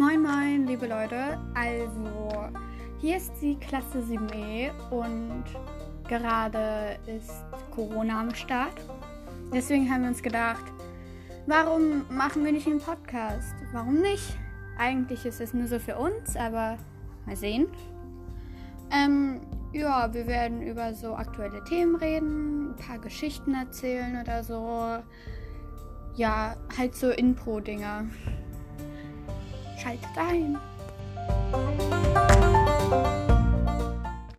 Moin moin, liebe Leute. Also, hier ist die Klasse 7e und gerade ist Corona am Start. Deswegen haben wir uns gedacht, warum machen wir nicht einen Podcast? Warum nicht? Eigentlich ist es nur so für uns, aber mal sehen. Ähm, ja, wir werden über so aktuelle Themen reden, ein paar Geschichten erzählen oder so. Ja, halt so Impro-Dinger. Schaltet ein.